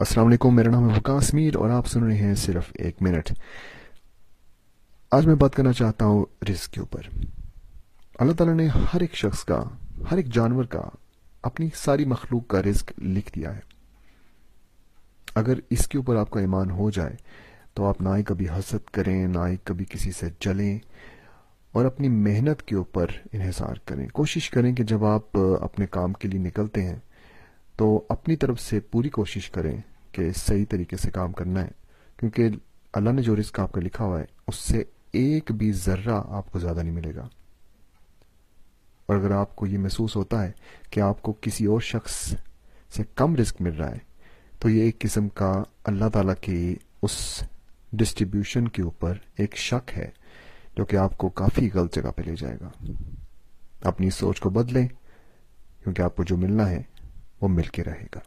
السلام علیکم، میرا نام ہے وکاس میر اور آپ سن رہے ہیں صرف ایک منٹ۔ آج میں بات کرنا چاہتا ہوں رزق کے اوپر۔ اللہ تعالیٰ نے ہر ایک شخص کا، ہر ایک جانور کا اپنی ساری مخلوق کا رزق لکھ دیا ہے۔ اگر اس کے اوپر آپ کا ایمان ہو جائے تو آپ نہ ہی کبھی حسد کریں، نہ ہی کبھی کسی سے جلیں اور اپنی محنت کے اوپر انحصار کریں۔ کوشش کریں کہ جب آپ اپنے کام کے لیے نکلتے ہیں تو اپنی طرف سے پوری کوشش کریں کہ صحیح طریقے سے کام کرنا ہے، کیونکہ اللہ نے جو رزق آپ کا لکھا ہوا ہے، اس سے ایک بھی ذرہ آپ کو زیادہ نہیں ملے گا۔ اور اگر آپ کو یہ محسوس ہوتا ہے کہ آپ کو کسی اور شخص سے کم رزق مل رہا ہے، تو یہ ایک قسم کا اللہ تعالیٰ کی اس ڈسٹریبیوشن کے اوپر ایک شک ہے، جو کہ آپ کو کافی غلط جگہ پہ لے جائے گا۔ اپنی سوچ کو بدلیں، کیونکہ آپ کو جو ملنا ہے وہ مل کے رہے گا۔